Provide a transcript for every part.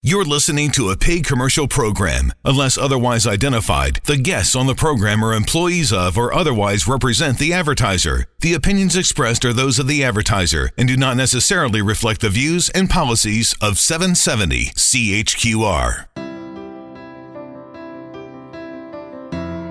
You're listening to a paid commercial program. Unless otherwise identified, the guests on the program are employees of or otherwise represent the advertiser. The opinions expressed are those of the advertiser and do not necessarily reflect the views and policies of 770 CHQR.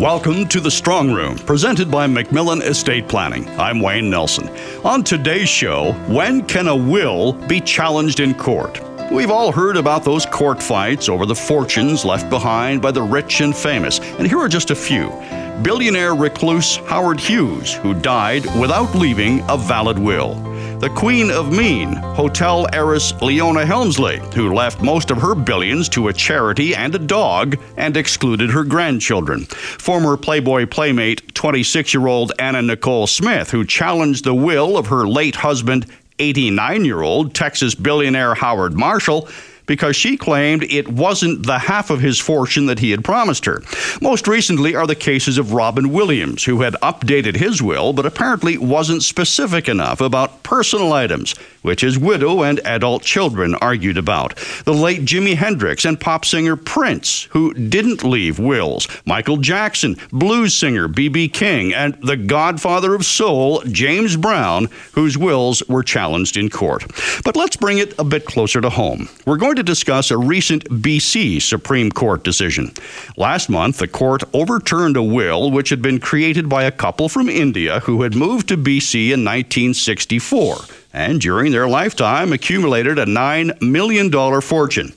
Welcome to the Strong Room, presented by MacMillan Estate Planning. I'm Wayne Nelson. On today's show, when can a will be challenged in court? We've all heard about those court fights over the fortunes left behind by the rich and famous, and here are just a few. Billionaire recluse Howard Hughes, who died without leaving a valid will. The Queen of Mean, hotel heiress Leona Helmsley, who left most of her billions to a charity and a dog and excluded her grandchildren. Former Playboy Playmate 26 year old Anna Nicole Smith, who challenged the will of her late husband 89 year old Texas billionaire Howard Marshall because she claimed it wasn't the half of his fortune that he had promised her. Most recently are the cases of Robin Williams, who had updated his will but apparently wasn't specific enough about personal items, which his widow and adult children argued about. The late Jimi Hendrix and pop singer Prince, who didn't leave wills, Michael Jackson, blues singer B.B. King, and the godfather of soul, James Brown, whose wills were challenged in court. But let's bring it a bit closer to home. We're going to discuss a recent BC Supreme Court decision. Last month, the court overturned a will which had been created by a couple from India who had moved to BC in 1964 and during their lifetime accumulated a $9 million fortune.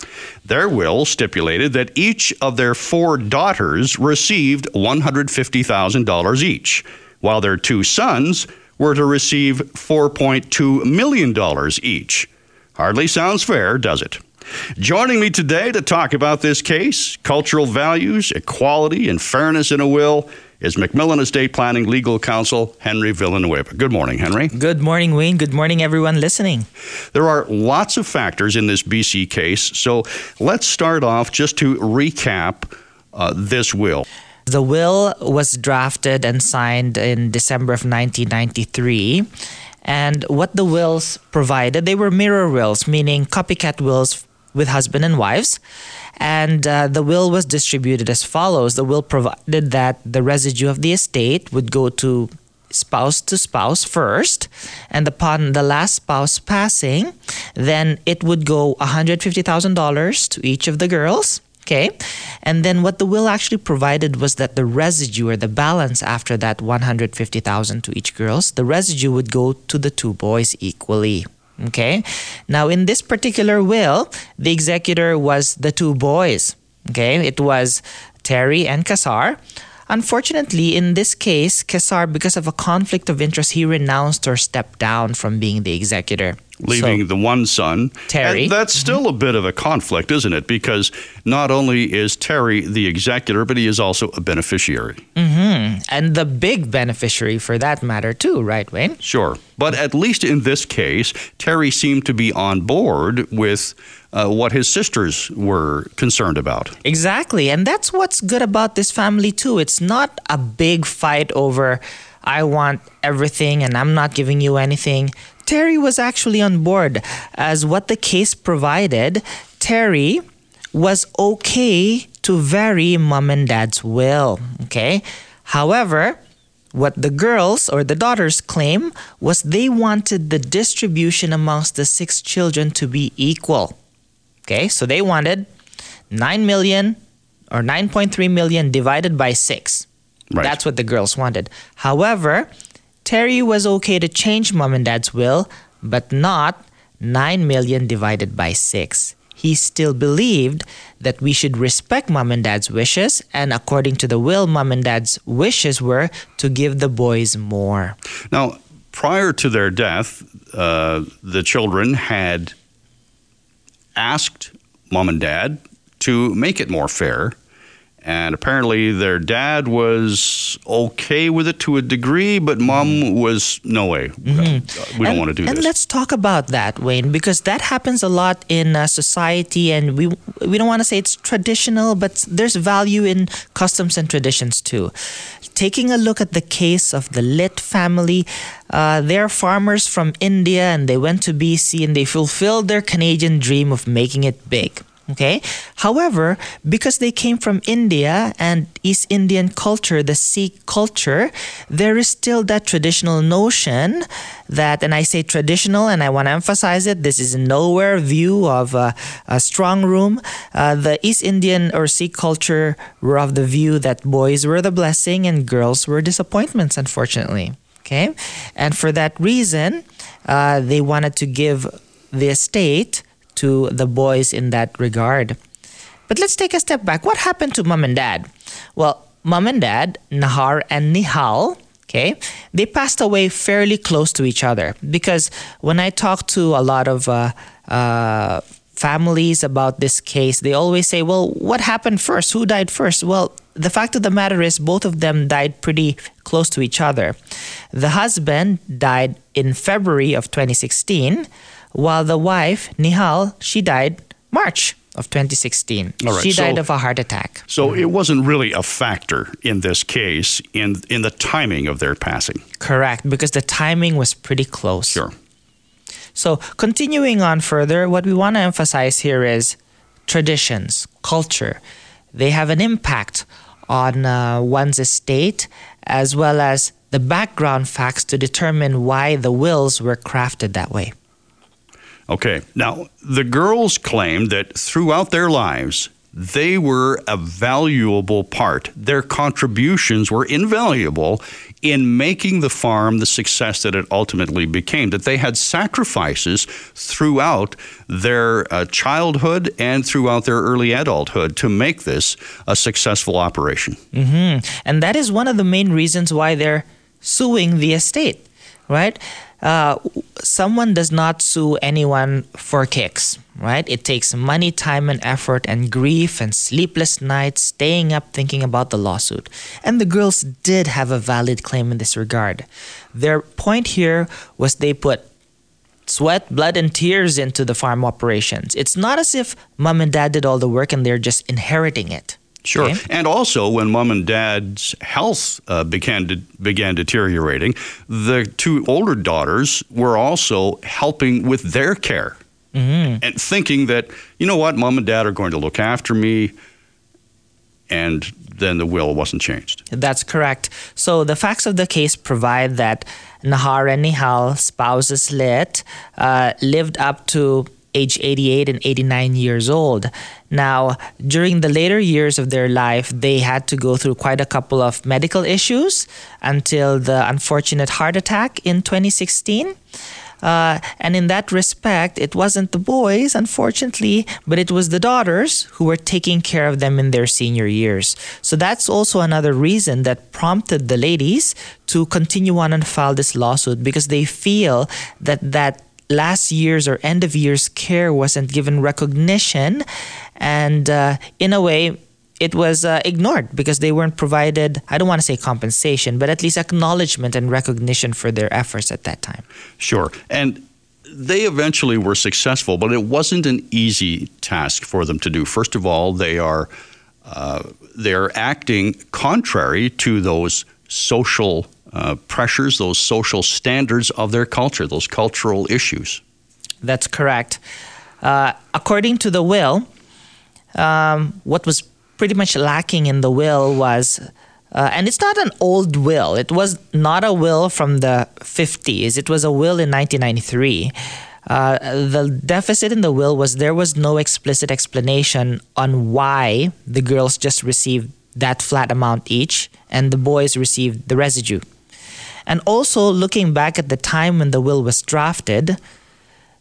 Their will stipulated that each of their four daughters received $150,000 each, while their two sons were to receive $4.2 million each. Hardly sounds fair, does it? Joining me today to talk about this case, cultural values, equality, and fairness in a will, is MacMillan Estate Planning Legal Counsel Henry Villanueva. Good morning, Henry. Good morning, Wayne. Good morning, everyone listening. There are lots of factors in this BC case, so let's start off just to recap uh, this will. The will was drafted and signed in December of 1993. And what the wills provided, they were mirror wills, meaning copycat wills with husband and wives. And uh, the will was distributed as follows. The will provided that the residue of the estate would go to spouse to spouse first. And upon the last spouse passing then it would go $150000 to each of the girls. Okay? And then what the will actually provided was that the residue or the balance after that 150000 to each girls the residue would go to the two boys equally Okay. Now, in this particular will, the executor was the two boys. Okay. It was Terry and Kassar. Unfortunately, in this case, Kassar, because of a conflict of interest, he renounced or stepped down from being the executor leaving so, the one son. Terry. And that's still mm-hmm. a bit of a conflict, isn't it? Because not only is Terry the executor, but he is also a beneficiary. Mm-hmm. And the big beneficiary for that matter, too, right, Wayne? Sure. But at least in this case, Terry seemed to be on board with uh, what his sisters were concerned about. Exactly. And that's what's good about this family, too. It's not a big fight over. I want everything and I'm not giving you anything. Terry was actually on board, as what the case provided, Terry was okay to vary mom and dad's will. Okay. However, what the girls or the daughters claim was they wanted the distribution amongst the six children to be equal. Okay, so they wanted 9 million or 9.3 million divided by 6. Right. That's what the girls wanted. However, Terry was okay to change mom and dad's will, but not 9 million divided by 6. He still believed that we should respect mom and dad's wishes, and according to the will, mom and dad's wishes were to give the boys more. Now, prior to their death, uh, the children had asked mom and dad to make it more fair and apparently their dad was okay with it to a degree, but mom was no way. Mm-hmm. We don't want to do and this. And let's talk about that, Wayne, because that happens a lot in uh, society, and we we don't want to say it's traditional, but there's value in customs and traditions too. Taking a look at the case of the Litt family, uh, they're farmers from India, and they went to BC and they fulfilled their Canadian dream of making it big. Okay. However, because they came from India and East Indian culture, the Sikh culture, there is still that traditional notion that, and I say traditional, and I want to emphasize it. This is nowhere view of a, a strong room. Uh, the East Indian or Sikh culture were of the view that boys were the blessing and girls were disappointments. Unfortunately. Okay, and for that reason, uh, they wanted to give the estate to the boys in that regard. But let's take a step back. What happened to mom and dad? Well, mom and dad, Nahar and Nihal, okay, they passed away fairly close to each other because when I talk to a lot of uh, uh, families about this case, they always say, well, what happened first? Who died first? Well, the fact of the matter is, both of them died pretty close to each other. The husband died in February of 2016 while the wife, Nihal, she died March of 2016. she died of a heart attack. So mm-hmm. it wasn't really a factor in this case in in the timing of their passing. Correct, because the timing was pretty close. Sure. So continuing on further, what we want to emphasize here is traditions, culture. They have an impact on uh, one's estate as well as the background facts to determine why the wills were crafted that way. Okay, now the girls claim that throughout their lives, they were a valuable part. Their contributions were invaluable in making the farm the success that it ultimately became. That they had sacrifices throughout their uh, childhood and throughout their early adulthood to make this a successful operation. Mm-hmm. And that is one of the main reasons why they're suing the estate, right? uh, someone does not sue anyone for kicks, right? It takes money, time, and effort, and grief, and sleepless nights, staying up thinking about the lawsuit. And the girls did have a valid claim in this regard. Their point here was they put sweat, blood, and tears into the farm operations. It's not as if mom and dad did all the work and they're just inheriting it. Sure. Okay. And also, when mom and dad's health uh, began to, began deteriorating, the two older daughters were also helping with their care mm-hmm. and thinking that you know what, mom and dad are going to look after me, and then the will wasn't changed. That's correct. So the facts of the case provide that Nahar and Nihal, spouses Litt, uh, lived up to age 88 and 89 years old. Now, during the later years of their life, they had to go through quite a couple of medical issues until the unfortunate heart attack in 2016. Uh, and in that respect, it wasn't the boys, unfortunately, but it was the daughters who were taking care of them in their senior years. So that's also another reason that prompted the ladies to continue on and file this lawsuit because they feel that that last year's or end of year's care wasn't given recognition. And uh, in a way, it was uh, ignored because they weren't provided, I don't want to say compensation, but at least acknowledgement and recognition for their efforts at that time. Sure. And they eventually were successful, but it wasn't an easy task for them to do. First of all, they are uh, they're acting contrary to those social uh, pressures, those social standards of their culture, those cultural issues. That's correct. Uh, according to the will, um, what was pretty much lacking in the will was, uh, and it's not an old will, it was not a will from the 50s, it was a will in 1993. Uh, the deficit in the will was there was no explicit explanation on why the girls just received that flat amount each and the boys received the residue. And also looking back at the time when the will was drafted,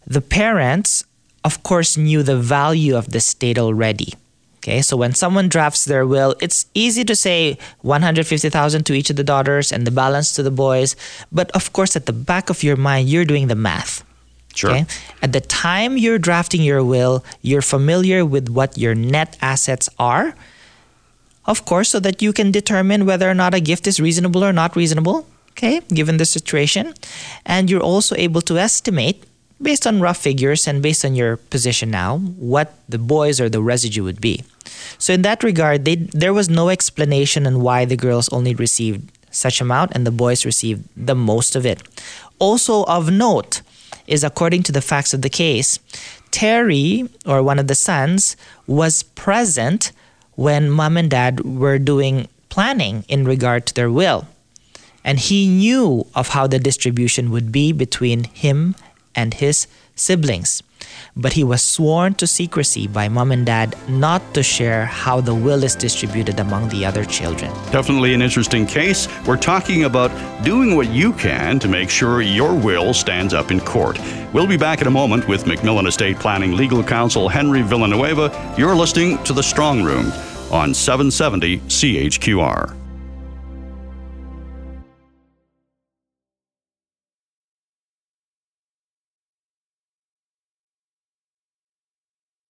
the parents, of course, knew the value of the estate already. Okay, so when someone drafts their will, it's easy to say 150,000 to each of the daughters and the balance to the boys, but of course at the back of your mind you're doing the math. Sure. Okay? At the time you're drafting your will, you're familiar with what your net assets are. Of course, so that you can determine whether or not a gift is reasonable or not reasonable okay, given the situation. And you're also able to estimate, based on rough figures and based on your position now, what the boys or the residue would be. So, in that regard, they, there was no explanation on why the girls only received such amount and the boys received the most of it. Also, of note, is according to the facts of the case. Terry, or one of the sons, was present when mom and dad were doing planning in regard to their will. And he knew of how the distribution would be between him and his siblings but he was sworn to secrecy by mom and dad not to share how the will is distributed among the other children. Definitely an interesting case. We're talking about doing what you can to make sure your will stands up in court. We'll be back in a moment with MacMillan Estate Planning Legal Counsel Henry Villanueva. You're listening to The Strong Room on 770 CHQR.